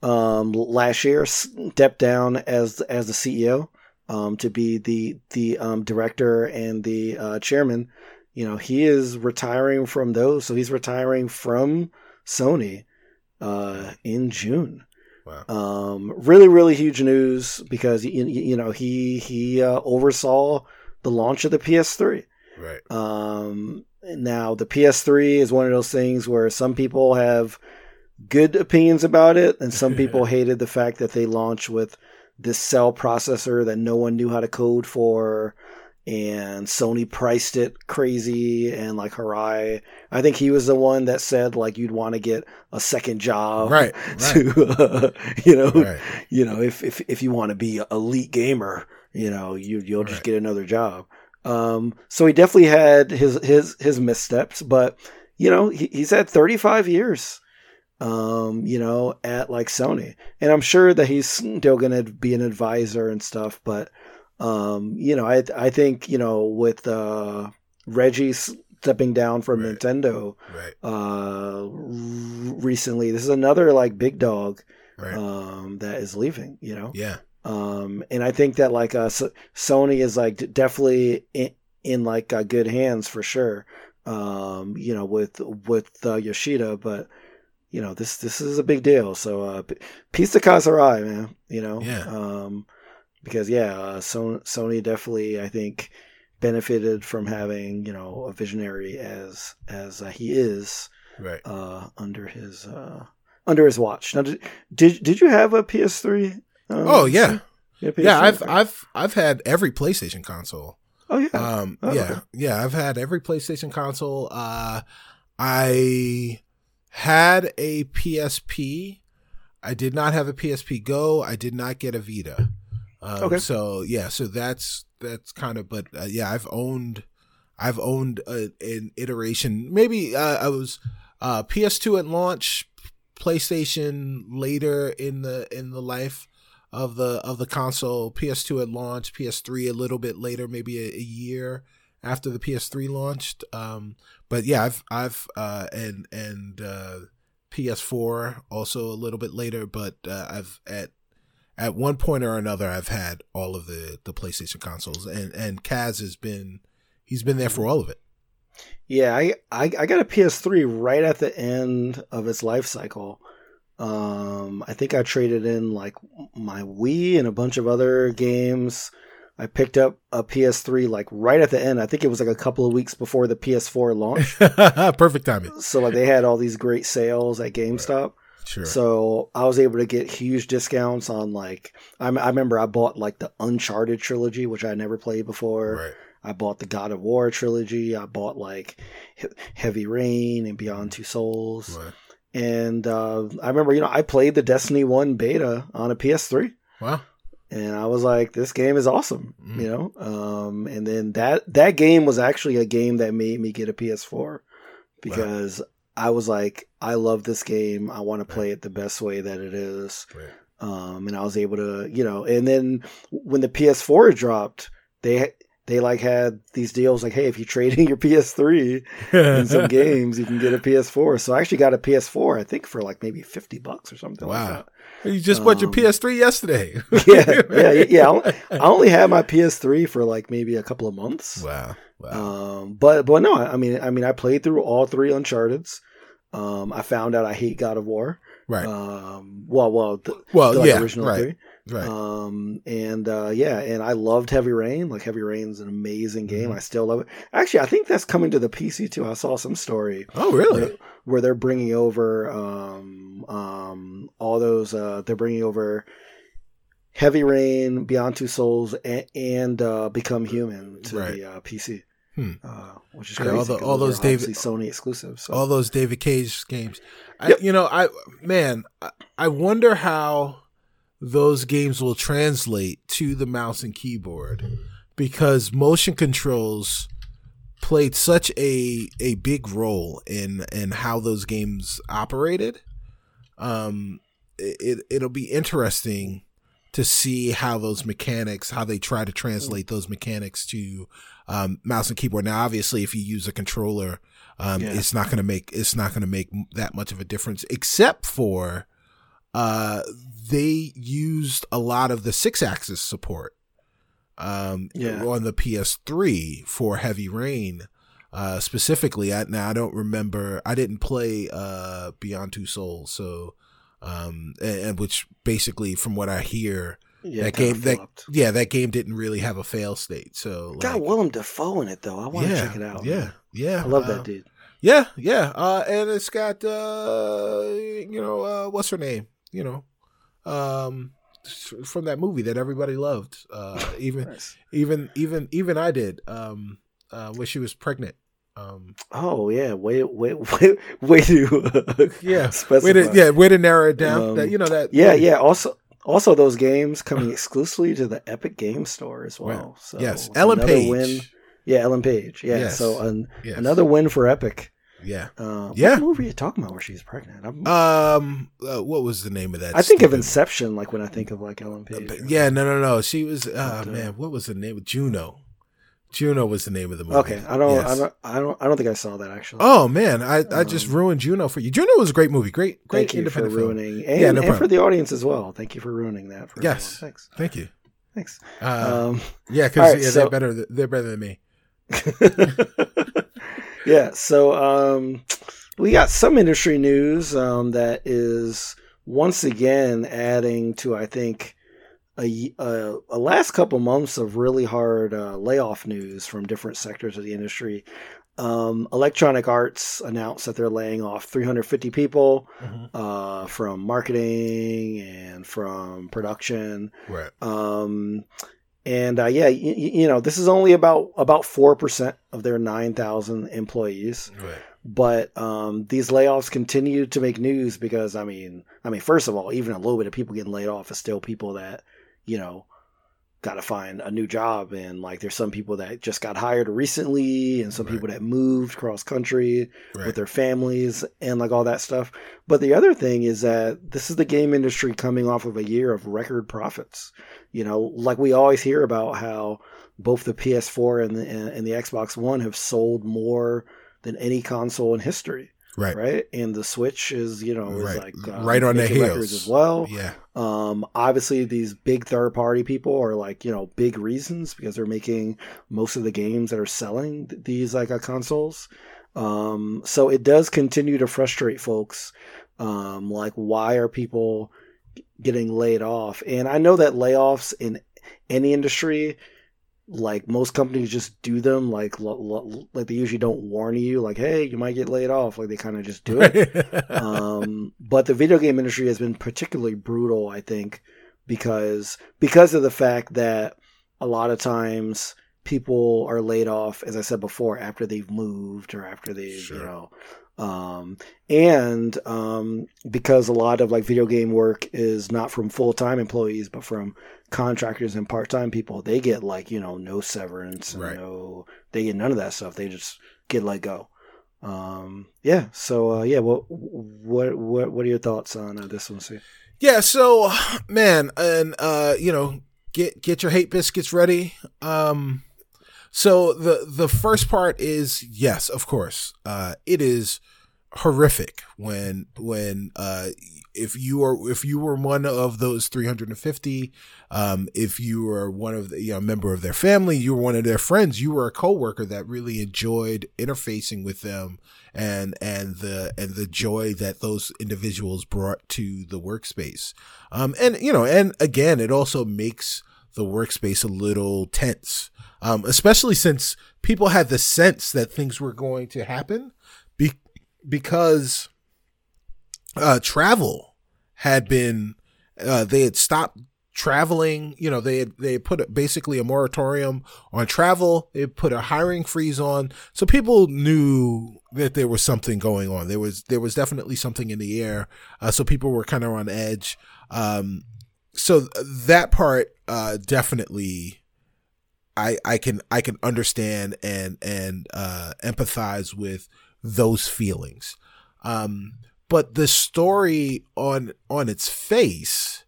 um, last year stepped down as as the CEO um, to be the the um, director and the uh, chairman. You know, he is retiring from those, so he's retiring from Sony uh, in June. Wow. Um, really, really huge news because you, you know he he uh, oversaw the launch of the PS3. Right. Um, now the PS3 is one of those things where some people have good opinions about it, and some [laughs] people hated the fact that they launched with this cell processor that no one knew how to code for and Sony priced it crazy and like Hirai. I think he was the one that said like you'd want to get a second job, right? [laughs] To uh, [laughs] you know, right. you know if if if you want to be a elite gamer, you know you you'll just right. get another job. Um, so he definitely had his his his missteps, but you know he, he's had 35 years um, you know, at like Sony. And I'm sure that he's still going to be an advisor and stuff, but um, you know, I I think you know with uh, Reggie stepping down from right. Nintendo right. uh, recently, this is another like big dog right. um, that is leaving. You know, yeah. Um, and I think that like uh, Sony is like definitely in, in like uh, good hands for sure. Um, you know, with with uh, Yoshida, but you know this this is a big deal. So uh, peace to Kaz man. You know, yeah. Um, because yeah, uh, Sony, Sony definitely I think benefited from having you know a visionary as as uh, he is right uh, under his uh, under his watch. Now, did did, did you have a PS3? Um, oh yeah, yeah, yeah. I've I've I've had every PlayStation console. Oh yeah, um, oh, yeah, okay. yeah. I've had every PlayStation console. Uh, I had a PSP. I did not have a PSP Go. I did not get a Vita. Um, Okay. So yeah, so that's that's kind of. But uh, yeah, I've owned, I've owned a, an iteration. Maybe uh, I was uh, PS2 at launch, PlayStation later in the in the life of the of the console. PS2 at launch, PS3 a little bit later, maybe a, a year after the PS3 launched. Um, but yeah, I've I've uh, and and uh, PS4 also a little bit later, but uh, I've at at one point or another I've had all of the the PlayStation consoles, and and Kaz has been he's been there for all of it. Yeah, I, I I got a PS3 right at the end of its life cycle. Um, I think I traded in like my Wii and a bunch of other games. I picked up a PS3 like right at the end. I think it was like a couple of weeks before the PS4 launch. [laughs] Perfect timing. so like they had all these great sales at GameStop. Sure. So I was able to get huge discounts on like I, I remember I bought like the Uncharted trilogy, which I never played before. right. I bought the God of War trilogy. I bought like He- Heavy Rain and Beyond Two Souls. Right. And uh, I remember, you know, I played the Destiny One beta on a PS3, Wow. and I was like, "This game is awesome," Mm. you know. Um, and then that that game was actually a game that made me get a PS4 because I was like, "I love this game. I want to play it the best way that it is." Right. um, and I was able to, you know, and then when the PS4 dropped, they they like had these deals like, hey, if you trade in your PS3 in some [laughs] games, you can get a PS4. So I actually got a PS4, I think, for like maybe fifty bucks or something Wow. like You just bought your Um, PS3 yesterday. [laughs] yeah, yeah, yeah. I [laughs] only had my PS3 for like maybe a couple of months. Wow. Wow. Um, but but no, I mean, I mean, I played through all three Uncharted's. Um, I found out I hate God of War. right. Um, well, well, the, well, the, like, yeah. original Right. three. Right. Um, and uh, yeah, and I loved Heavy Rain. Like Heavy Rain's an amazing game. Mhm. I still love it. Actually, I think that's coming to the PC too. I saw some story oh, really? where they're bringing over um, um, all those. Uh, they're bringing over Heavy Rain, Beyond Two Souls, and, and uh, Become Human to Right. the uh, PC. Hmm. Uh, which is Yeah, crazy. all the- all those David- Sony exclusives. So. all those David Cage games. I, Yep. You know, I man, I, I wonder how those games will translate to the mouse and keyboard because motion controls played such a a big role in in how those games operated. Um, it it'll be interesting to see how those mechanics, how they try to translate those mechanics to um, mouse and keyboard. Now, obviously, if you use a controller, um, Yeah. it's not going to make it's not going to make that much of a difference, except for uh, they used a lot of the six axis support um, Yeah. on the PS3 for Heavy Rain. Uh, specifically, I, now I don't remember. I didn't play uh, Beyond Two Souls, so um, and, and which basically, from what I hear, yeah, that game that yeah, that game didn't really have a fail state. So got like, Willem Dafoe in it though. I want to yeah, check it out. Yeah, yeah, I love uh, that dude. Yeah, yeah, uh, and it's got uh, you know uh, what's her name? You know, um, from that movie that everybody loved. Uh, [laughs] even Nice. even even even I did. Um, uh, when she was pregnant. Um, Oh yeah, way way [laughs] way way to yeah, specify. way to yeah, way to narrow it down. Um, that you know that. yeah, yeah. Also, also those games coming exclusively to the Epic Game Store as well. Right. So yes, Ellen Page. Win. Yeah, Ellen Page. Yeah. Yes. So an, Yes. another win for Epic. Yeah. Uh, Yeah. What movie are you talking about where she's pregnant? I'm, Um, uh, what was the name of that? I think of Inception, like when I think of like Ellen Page. Yeah, no, no, no. She was. Uh, uh, man, what was the name? Juno. Juno was the name of the movie. Okay, I don't, I don't, I don't, I don't think I saw that actually. Oh man, I, I just Um, ruined Juno for you. Juno was a great movie. Great, great Thank you for independent film. ruining, and, Yeah, no and for the audience as well. Thank you for ruining that. For Yes. everyone. Thanks. Thank you. Thanks. Uh, Um, [laughs] yeah, because right, yeah, so- they're better. th- They're better than me. [laughs] yeah. So um, we got some industry news um, that is once again adding to, I think, a, a, a last couple months of really hard uh, layoff news from different sectors of the industry. Um, Electronic Arts announced that they're laying off 350 people uh, from marketing and from production. Right. Um, and uh, yeah, you, you know, this is only about about four percent of their nine thousand employees. Right. But um, these layoffs continue to make news because I mean, I mean, first of all, even a little bit of people getting laid off is still people that you know got to find a new job and like there's some people that just got hired recently and some right. people that moved cross country right. with their families and like all that stuff but the other thing is that this is the game industry coming off of a year of record profits you know like we always hear about how both the PS4 and the, and the Xbox One have sold more than any console in history right. right? And the switch is you know right. like uh, right on the heels. as well. Yeah. Um obviously these big third party people are like you know big reasons because they're making most of the games that are selling these like uh, consoles. Um so it does continue to frustrate folks. Um like why are people getting laid off? And i know that layoffs in any industry like most companies just do them like like they usually don't warn you like hey you might get laid off like they kind of just do it [laughs] um, but the video game industry has been particularly brutal i think because because of the fact that a lot of times people are laid off as i said before after they've moved or after they've sure. you know um, and um, because a lot of like video game work is not from full time employees, but from contractors and part time people, they get like you know no severance, right. no they get none of that stuff. They just get let go. Um, yeah. So uh, yeah, what what what what are your thoughts on uh, this one, See? Yeah. So [sighs] man, and uh, you know, get get your hate biscuits ready. Um, so the the first part is yes, of course. Uh, it is horrific when when uh if you are if you were one of those 350 um if you were one of the you know member of their family you were one of their friends you were a coworker that really enjoyed interfacing with them and and the and the joy that those individuals brought to the workspace um and you know and again it also makes the workspace a little tense. Um, especially since people had the sense that things were going to happen be- because uh, travel had been uh, they had stopped traveling you know they had they had put a, basically a moratorium on travel. They put a hiring freeze on. So people knew that there was something going on. There was there was definitely something in the air. Uh, so people were kind of on edge. Um, so that part uh, definitely I I can I can understand and and uh, empathize with those feelings. Um, but the story on on its face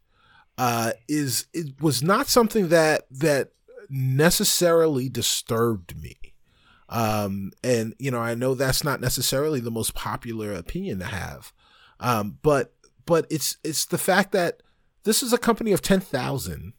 uh, is it was not something that that necessarily disturbed me. Um, and you know, I know that's not necessarily the most popular opinion to have. Um, but but it's it's the fact that this is a company of ten thousand,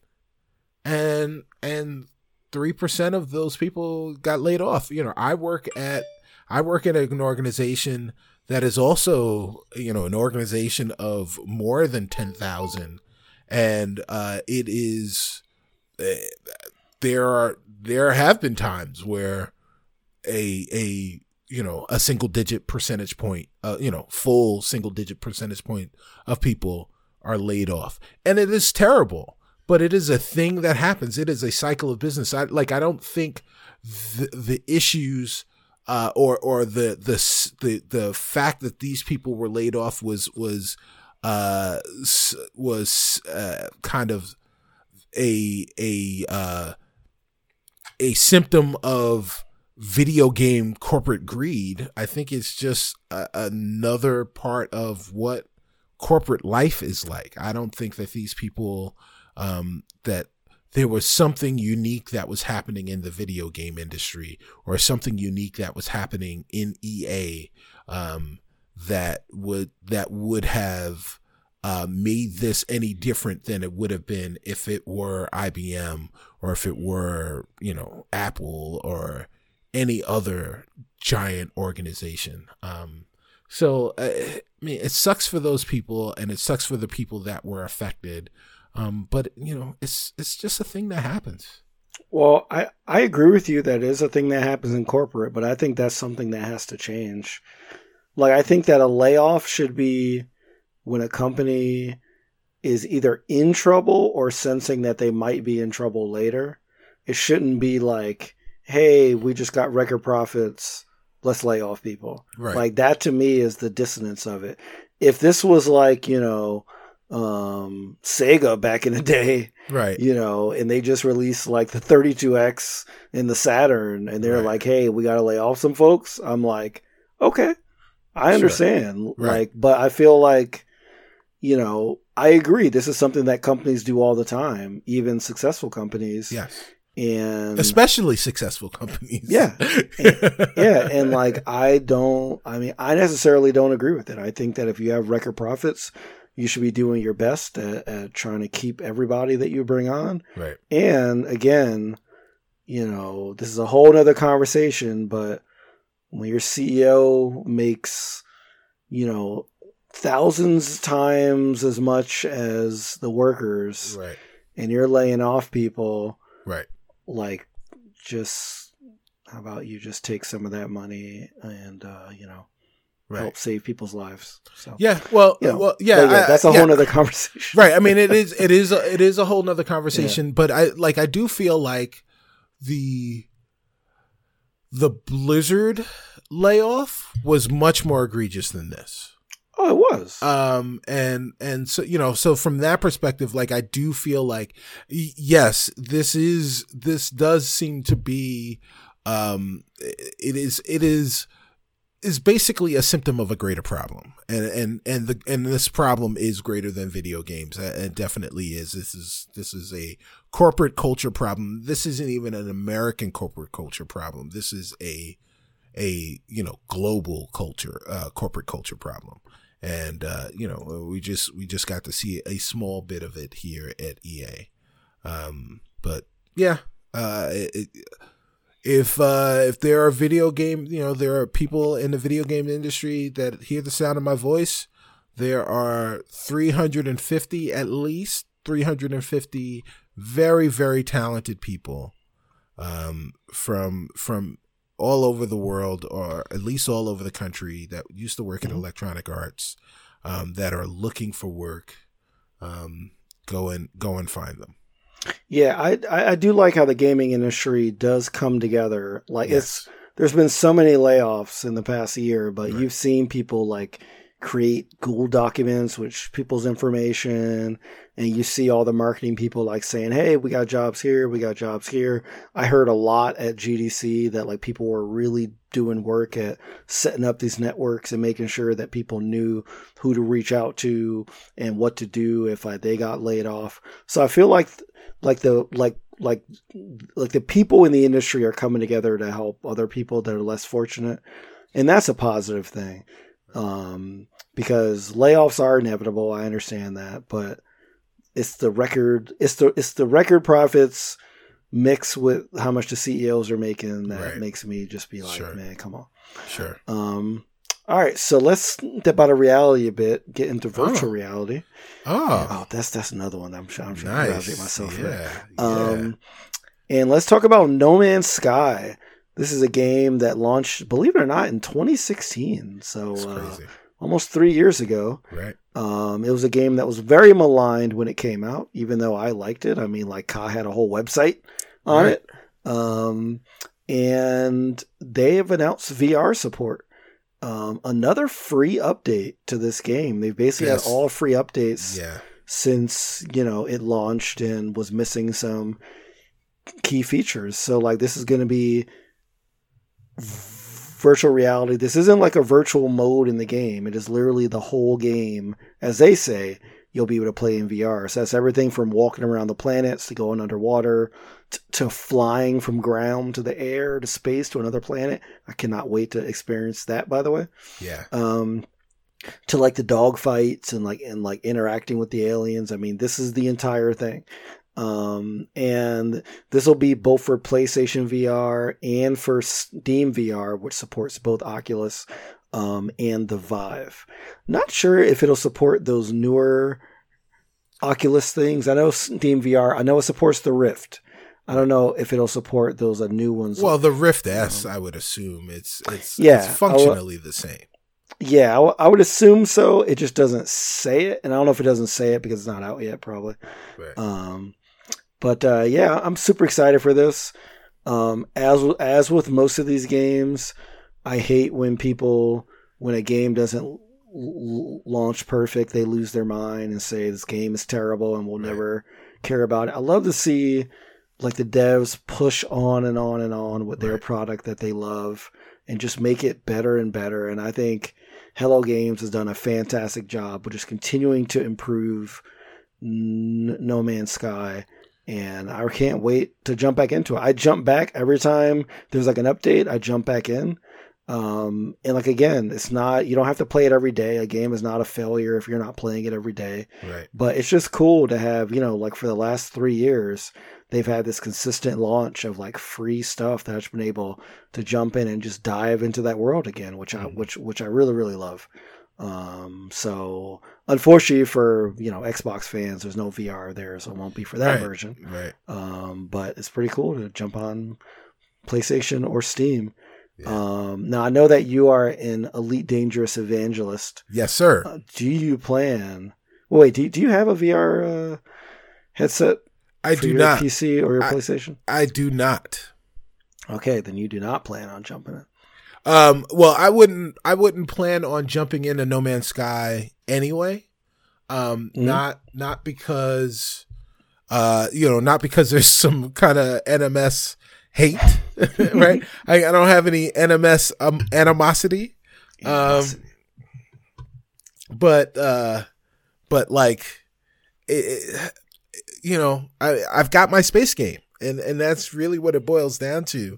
and and three percent of those people got laid off. You know, I work at I work at an organization that is also you know an organization of more than ten thousand, and uh, it is uh, there are there have been times where a a you know a single digit percentage point uh, you know full single digit percentage point of people are laid off and it is terrible but it is a thing that happens. It is a cycle of business. I like. I don't think the, the issues uh, or or the the the the fact that these people were laid off was was uh, was uh, kind of a a uh, a symptom of video game corporate greed. I think it's just a, another part of what corporate life is like. I don't think that these people um, that there was something unique that was happening in the video game industry or something unique that was happening in EA um, that would that would have uh, made this any different than it would have been if it were IBM or if it were you know Apple or any other giant organization. Um, so uh, I mean, it sucks for those people, and it sucks for the people that were affected. Um, but you know, it's it's just a thing that happens. Well, I I agree with you that is a thing that happens in corporate, but I think that's something that has to change. Like I think that a layoff should be when a company is either in trouble or sensing that they might be in trouble later. It shouldn't be like, "Hey, we just got record profits. Let's lay off people." Right. Like that to me is the dissonance of it. If this was like, you know, um, Sega back in the [laughs] day, Right. you know, and they just released like the 32X and the Saturn, and they're Right. like, hey, we got to lay off some folks. I'm like, okay, I Sure. understand. Right. Like, but I feel like, you know, I agree. This is something that companies do all the time, even successful companies. Yes. And Especially successful companies. Yeah. [laughs] yeah, and like I don't I mean I necessarily don't agree with it. I think that if you have record profits, you should be doing your best at, at trying to keep everybody that you bring on. right. And again, you know, this is a whole nother conversation, but when your CEO makes, you know, thousands times as much as the workers Right. and you're laying off people, Right. Like just how about you just take some of that money and uh, you know Right. help save people's lives. So Yeah. Well. you know, well. Yeah. I- that's a yeah. whole nother conversation. right i mean it is it is a, it is a whole nother [laughs] conversation but i like i do feel like the the blizzard layoff was much more egregious than this Oh, it was. um and and so you know so from that perspective like i do feel like yes this is this does seem to be um it is it is is basically a symptom of a greater problem. And and and the and this problem is greater than video games. Uh, it definitely is. This is this is a corporate culture problem. This isn't even an american corporate culture problem. This is a a you know global culture uh corporate culture problem and uh you know we just we just got to see a small bit of it here at EA um but yeah uh it, if uh if there are video game you know there are people in the video game industry that hear the sound of my voice there are 350 at least 350 very very talented people um from from all over the world or at least all over the country that used to work in Mhm. electronic arts um that are looking for work um go and go and find them yeah, I, I I do like how the gaming industry does come together. Like it's there's been so many layoffs in the past year, but Right. you've seen people like create Google documents with people's information, and you see all the marketing people like saying, "Hey, we got jobs here, we got jobs here." I heard a lot at GDC that like people were really doing work at setting up these networks and making sure that people knew who to reach out to and what to do if like, they got laid off. So I feel like like the like like like the people in the industry are coming together to help other people that are less fortunate and that's a positive thing um, because layoffs are inevitable i understand that but it's the record it's the it's the record profits mixed with how much the ceos are making that Right. makes me just be like Sure. man come on sure um all right so let's step out of reality a bit get into virtual Oh. reality oh, oh that's that's another one i'm sure i'm sure nice myself yeah, yeah. um, and let's talk about No Man's Sky. This is a game that launched, believe it or not, in 2016. So uh, crazy almost three years ago. right Um, it was a game that was very maligned when it came out, even though I liked it. I mean, like Ka had a whole website on Right. it. Um, and they have announced VR support. Um, another free update to this game. They've basically Yes. had all free updates yeah since you know it launched and was missing some key features. So like this is going to be virtual reality. This isn't like a virtual mode in the game. It is literally the whole game, as they say. You'll be able to play in VR. So that's everything from walking around the planets to going underwater t- to flying from ground to the air to space to another planet. I cannot wait to experience that. By the way, yeah um, to like the dog fights and like and like interacting with the aliens. I mean, this is the entire thing. Um, and this will be both for PlayStation VR and for Steam VR, which supports both Oculus um, and the Vive. Not sure if it'll support those newer Oculus things. I know Steam VR. I know it supports the Rift. I don't know if it'll support those uh, new ones. well the rift s i would assume it's it's Yeah, it's functionally the same Yeah, I, w- I would assume so. It just doesn't say it, and I don't know if it doesn't say it because it's not out yet, probably. right Um, but uh, yeah, I'm super excited for this. Um, as as with most of these games, I hate when people when a game doesn't l- launch perfect, they lose their mind and say this game is terrible and we'll Right. never care about it. I love to see like the devs push on and on and on with their product that they love and just make it better and better. And I think Hello Games has done a fantastic job with just continuing to improve N- No Man's Sky. And I can't wait to jump back into it. I jump back every time there's like an update. I jump back in. Um, and like again, it's not you don't have to play it every day. A game is not a failure if you're not playing it every day. Right. But it's just cool to have, you know, like for the last three years, they've had this consistent launch of like free stuff that I've been able to jump in and just dive into that world again, which I Mhm. which which I really really love. Um, so unfortunately for you know Xbox fans, there's no VR there, so it won't be for that Right. version. Right. Um, but it's pretty cool to jump on PlayStation or Steam. Yeah. Um, now I know that you are an Elite Dangerous evangelist. yes, sir. Uh, do you plan? Well, wait, do, do you have a VR uh, headset I do your not. PC or your I- PlayStation? I do not. Okay, then you do not plan on jumping it. Um, well, I wouldn't. I wouldn't plan on jumping into No Man's Sky anyway. Um, Mhm. not not because, uh, you know, not because there's [laughs] some kind of NMS hate, [laughs] right? [laughs] I, I don't have any NMS um, animosity. Um, but uh but like it, it- you know i i've got my space game and and that's really what it boils down to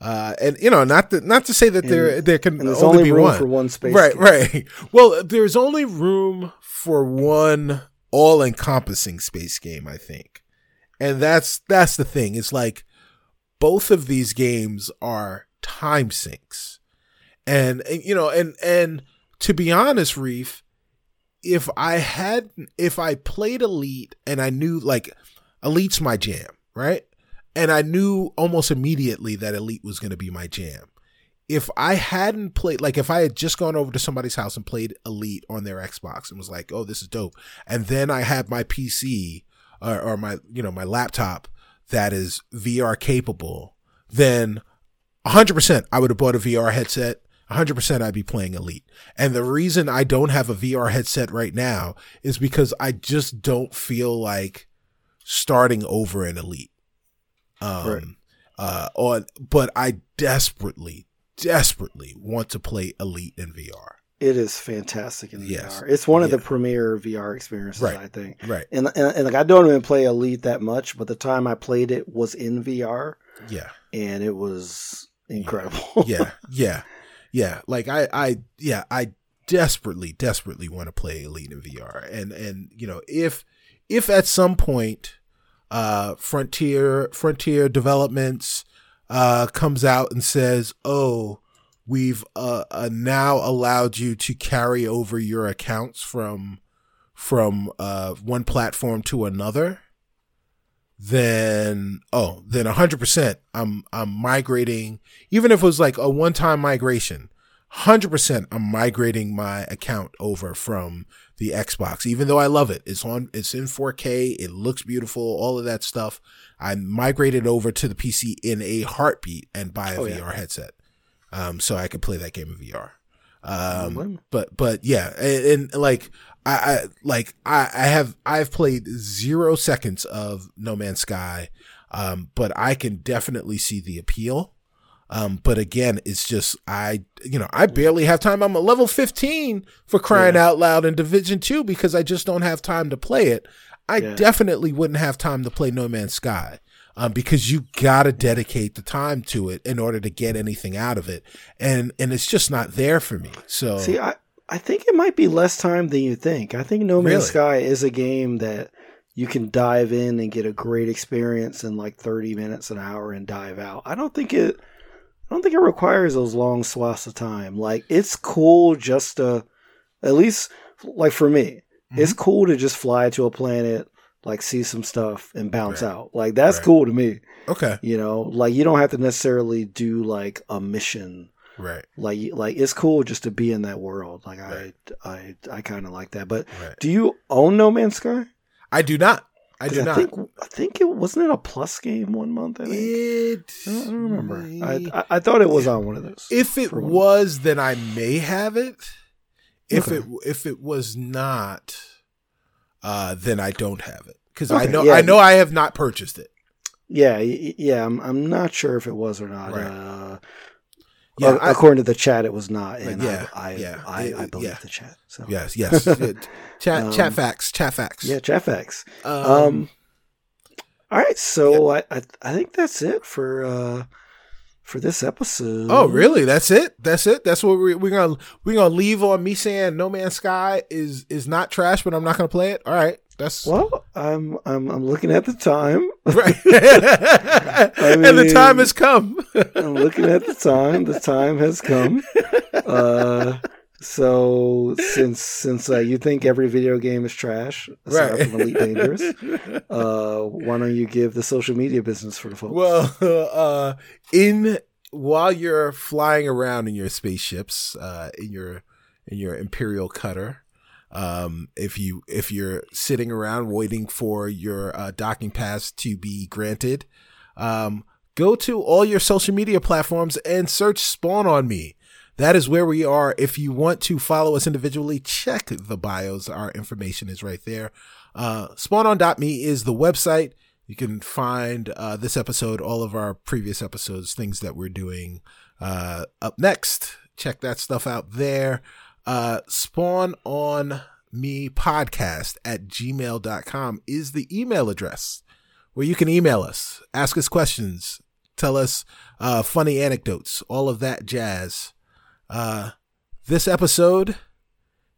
uh and you know not to not to say that there there can and there's only, only, be room one for one space. right game. right [laughs] well there's only room for one all-encompassing space game i think and that's that's the thing it's like both of these games are time sinks and, and you know and and to be honest reef if i had if i played elite and i knew like elite's my jam right and i knew almost immediately that elite was going to be my jam if i hadn't played like if i had just gone over to somebody's house and played elite on their xbox and was like oh this is dope and then i had my pc or, or my you know my laptop that is vr capable then 100% i would have bought a vr headset 100% I'd be playing Elite. And the reason I don't have a VR headset right now is because I just don't feel like starting over in Elite. Um, Right. uh, on, but I desperately, desperately want to play Elite in VR. It is fantastic in Yes. VR. It's one of Yeah. the premier VR experiences, Right. I think. Right. And, and and like I don't even play Elite that much, but the time I played it was in VR, Yeah. and it was incredible. Yeah. Yeah. Yeah. Like I, I, yeah, I desperately, desperately want to play Elite in VR. And, and, you know, if, if at some point, uh, Frontier, Frontier Developments, uh, comes out and says, oh, we've, uh, uh, now allowed you to carry over your accounts from, from, uh, one platform to another, then oh then 100% i'm i'm migrating. Even if it was like a one-time migration 100% i'm migrating my account over from the xbox even though i love it it's on it's in 4k it looks beautiful all of that stuff i migrated over to the pc in a heartbeat and buy a Oh, yeah. vr headset um so i could play that game in vr um but but yeah and, and like I, I like I, I have I've played zero seconds of No Man's Sky, um, but I can definitely see the appeal. Um, but again, it's just I you know I barely have time. I'm a level 15 for crying out loud in Division Two because I just don't have time to play it. I Yeah. definitely wouldn't have time to play No Man's Sky. Um, because you gotta dedicate the time to it in order to get anything out of it, and and it's just not there for me. So See, I I think it might be less time than you think. I think No Man's Really? Sky is a game that you can dive in and get a great experience in like 30 minutes an hour and dive out. I don't think it I don't think it requires those long swaths of time. Like it's cool just to at least like for me, it's Mm-hmm. cool to just fly to a planet, like see some stuff and bounce Right. out. Like that's Right. cool to me. okay, You know, like you don't have to necessarily do like a mission right, like like it's cool just to be in that world like Right. i i i kind of like that but do you own no man's sky I do not. I do not. think i think it wasn't it a plus game one month i think It. I don't, I don't remember I, I i thought it was on one of those if it was, then I may have it. If Okay. it if it was not, uh, then I don't have it because Okay, I know yeah. I know I have not purchased it. Yeah, yeah. I'm I'm not sure if it was or not. Right. Uh, Yeah, a- I- according to the chat, it was not, and yeah, I I, yeah, I, it- I believe yeah. the chat. So Yes, yes. [laughs] chat Um, chat facts, chat facts. yeah, chat facts. Um, Um, all right, so I, I I think that's it for uh for this episode. oh, really? That's it? That's it? That's what we're, we're gonna we're gonna leave on me saying No Man's Sky is is not trash, but I'm not gonna play it. All right, that's Well, I'm I'm I'm looking at the time. right. [laughs] [laughs] and the time has come. [laughs] I'm looking at the time. The time has come. Uh, so since since uh, you think every video game is trash, aside Right. from Elite Dangerous, uh, why don't you give the social media business for the folks? Well, uh, in while you're flying around in your spaceships, uh, in your in your Imperial cutter, um, if you if you're sitting around waiting for your uh, docking pass to be granted, um, go to all your social media platforms and search Spawn on Me. That is where we are. If you want to follow us individually, check the bios. Our information is right there. Uh, spawnon.me is the website. You can find uh, this episode, all of our previous episodes, things that we're doing uh, up next. Check that stuff out there. Uh, spawn on me podcast at gmail.com is the email address where you can email us, ask us questions, tell us uh, funny anecdotes, all of that jazz. Uh, this episode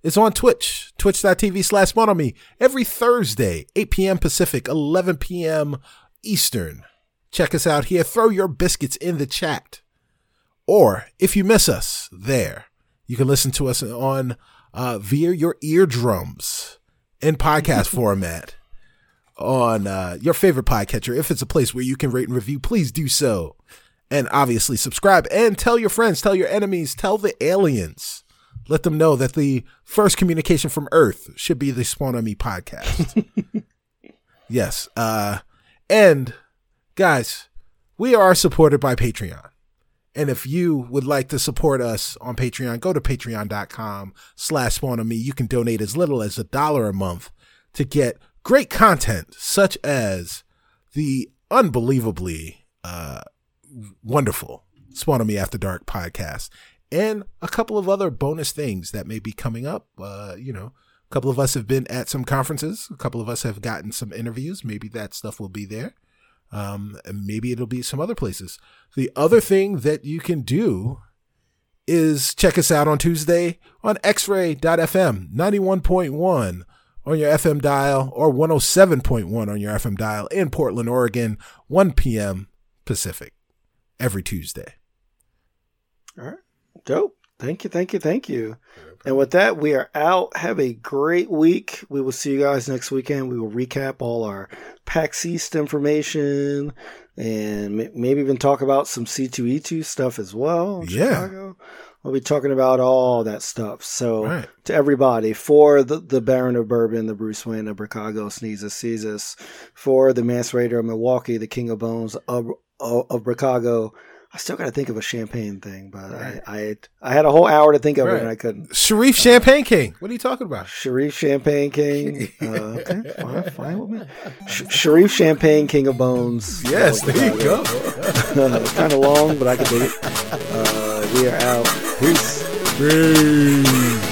is on Twitch, twitch.tv slash spawn on me every Thursday, 8 p.m. Pacific, 11 p.m. Eastern. Check us out here. Throw your biscuits in the chat. Or if you miss us there, you can listen to us on uh, via your eardrums in podcast [laughs] format on uh, your favorite podcatcher. If it's a place where you can rate and review, please do so. And obviously, subscribe and tell your friends, tell your enemies, tell the aliens. Let them know that the first communication from Earth should be the Spawn on Me podcast. [laughs] yes. Uh, and guys, we are supported by Patreon. And if you would like to support us on Patreon, go to patreon.com slash spawn on me. You can donate as little as a dollar a month to get great content such as the unbelievably uh, wonderful Spawn on Me After Dark podcast and a couple of other bonus things that may be coming up. Uh, you know, a couple of us have been at some conferences, a couple of us have gotten some interviews. Maybe that stuff will be there. Um, and maybe it'll be some other places. The other thing that you can do is check us out on Tuesday on xray.fm 91.1 on your FM dial or 107.1 on your FM dial in Portland, Oregon, 1 p.m. Pacific every Tuesday. All right. Dope. Thank you, thank you, thank you. And with that, we are out. Have a great week. We will see you guys next weekend. We will recap all our PAX East information and maybe even talk about some C2E2 stuff as well. Yeah. Chicago. We'll be talking about all that stuff. So, Right. to everybody, for the, the Baron of Bourbon, the Bruce Wayne of Chicago, Sneezes, Caesars, for the Mance Rayder of Milwaukee, the King of Bones of, of, of Chicago. I still got to think of a champagne thing, but Right. I, I I had a whole hour to think of Right. it and I couldn't. Sharif Champagne King. What are you talking about? Sharif Champagne King. [laughs] Uh, okay, fine, fine with me. Sh- Sharif Champagne King of Bones. Yes, there you go. [laughs] It's kind of long, but I can dig it. Uh, we are out. Peace. Peace.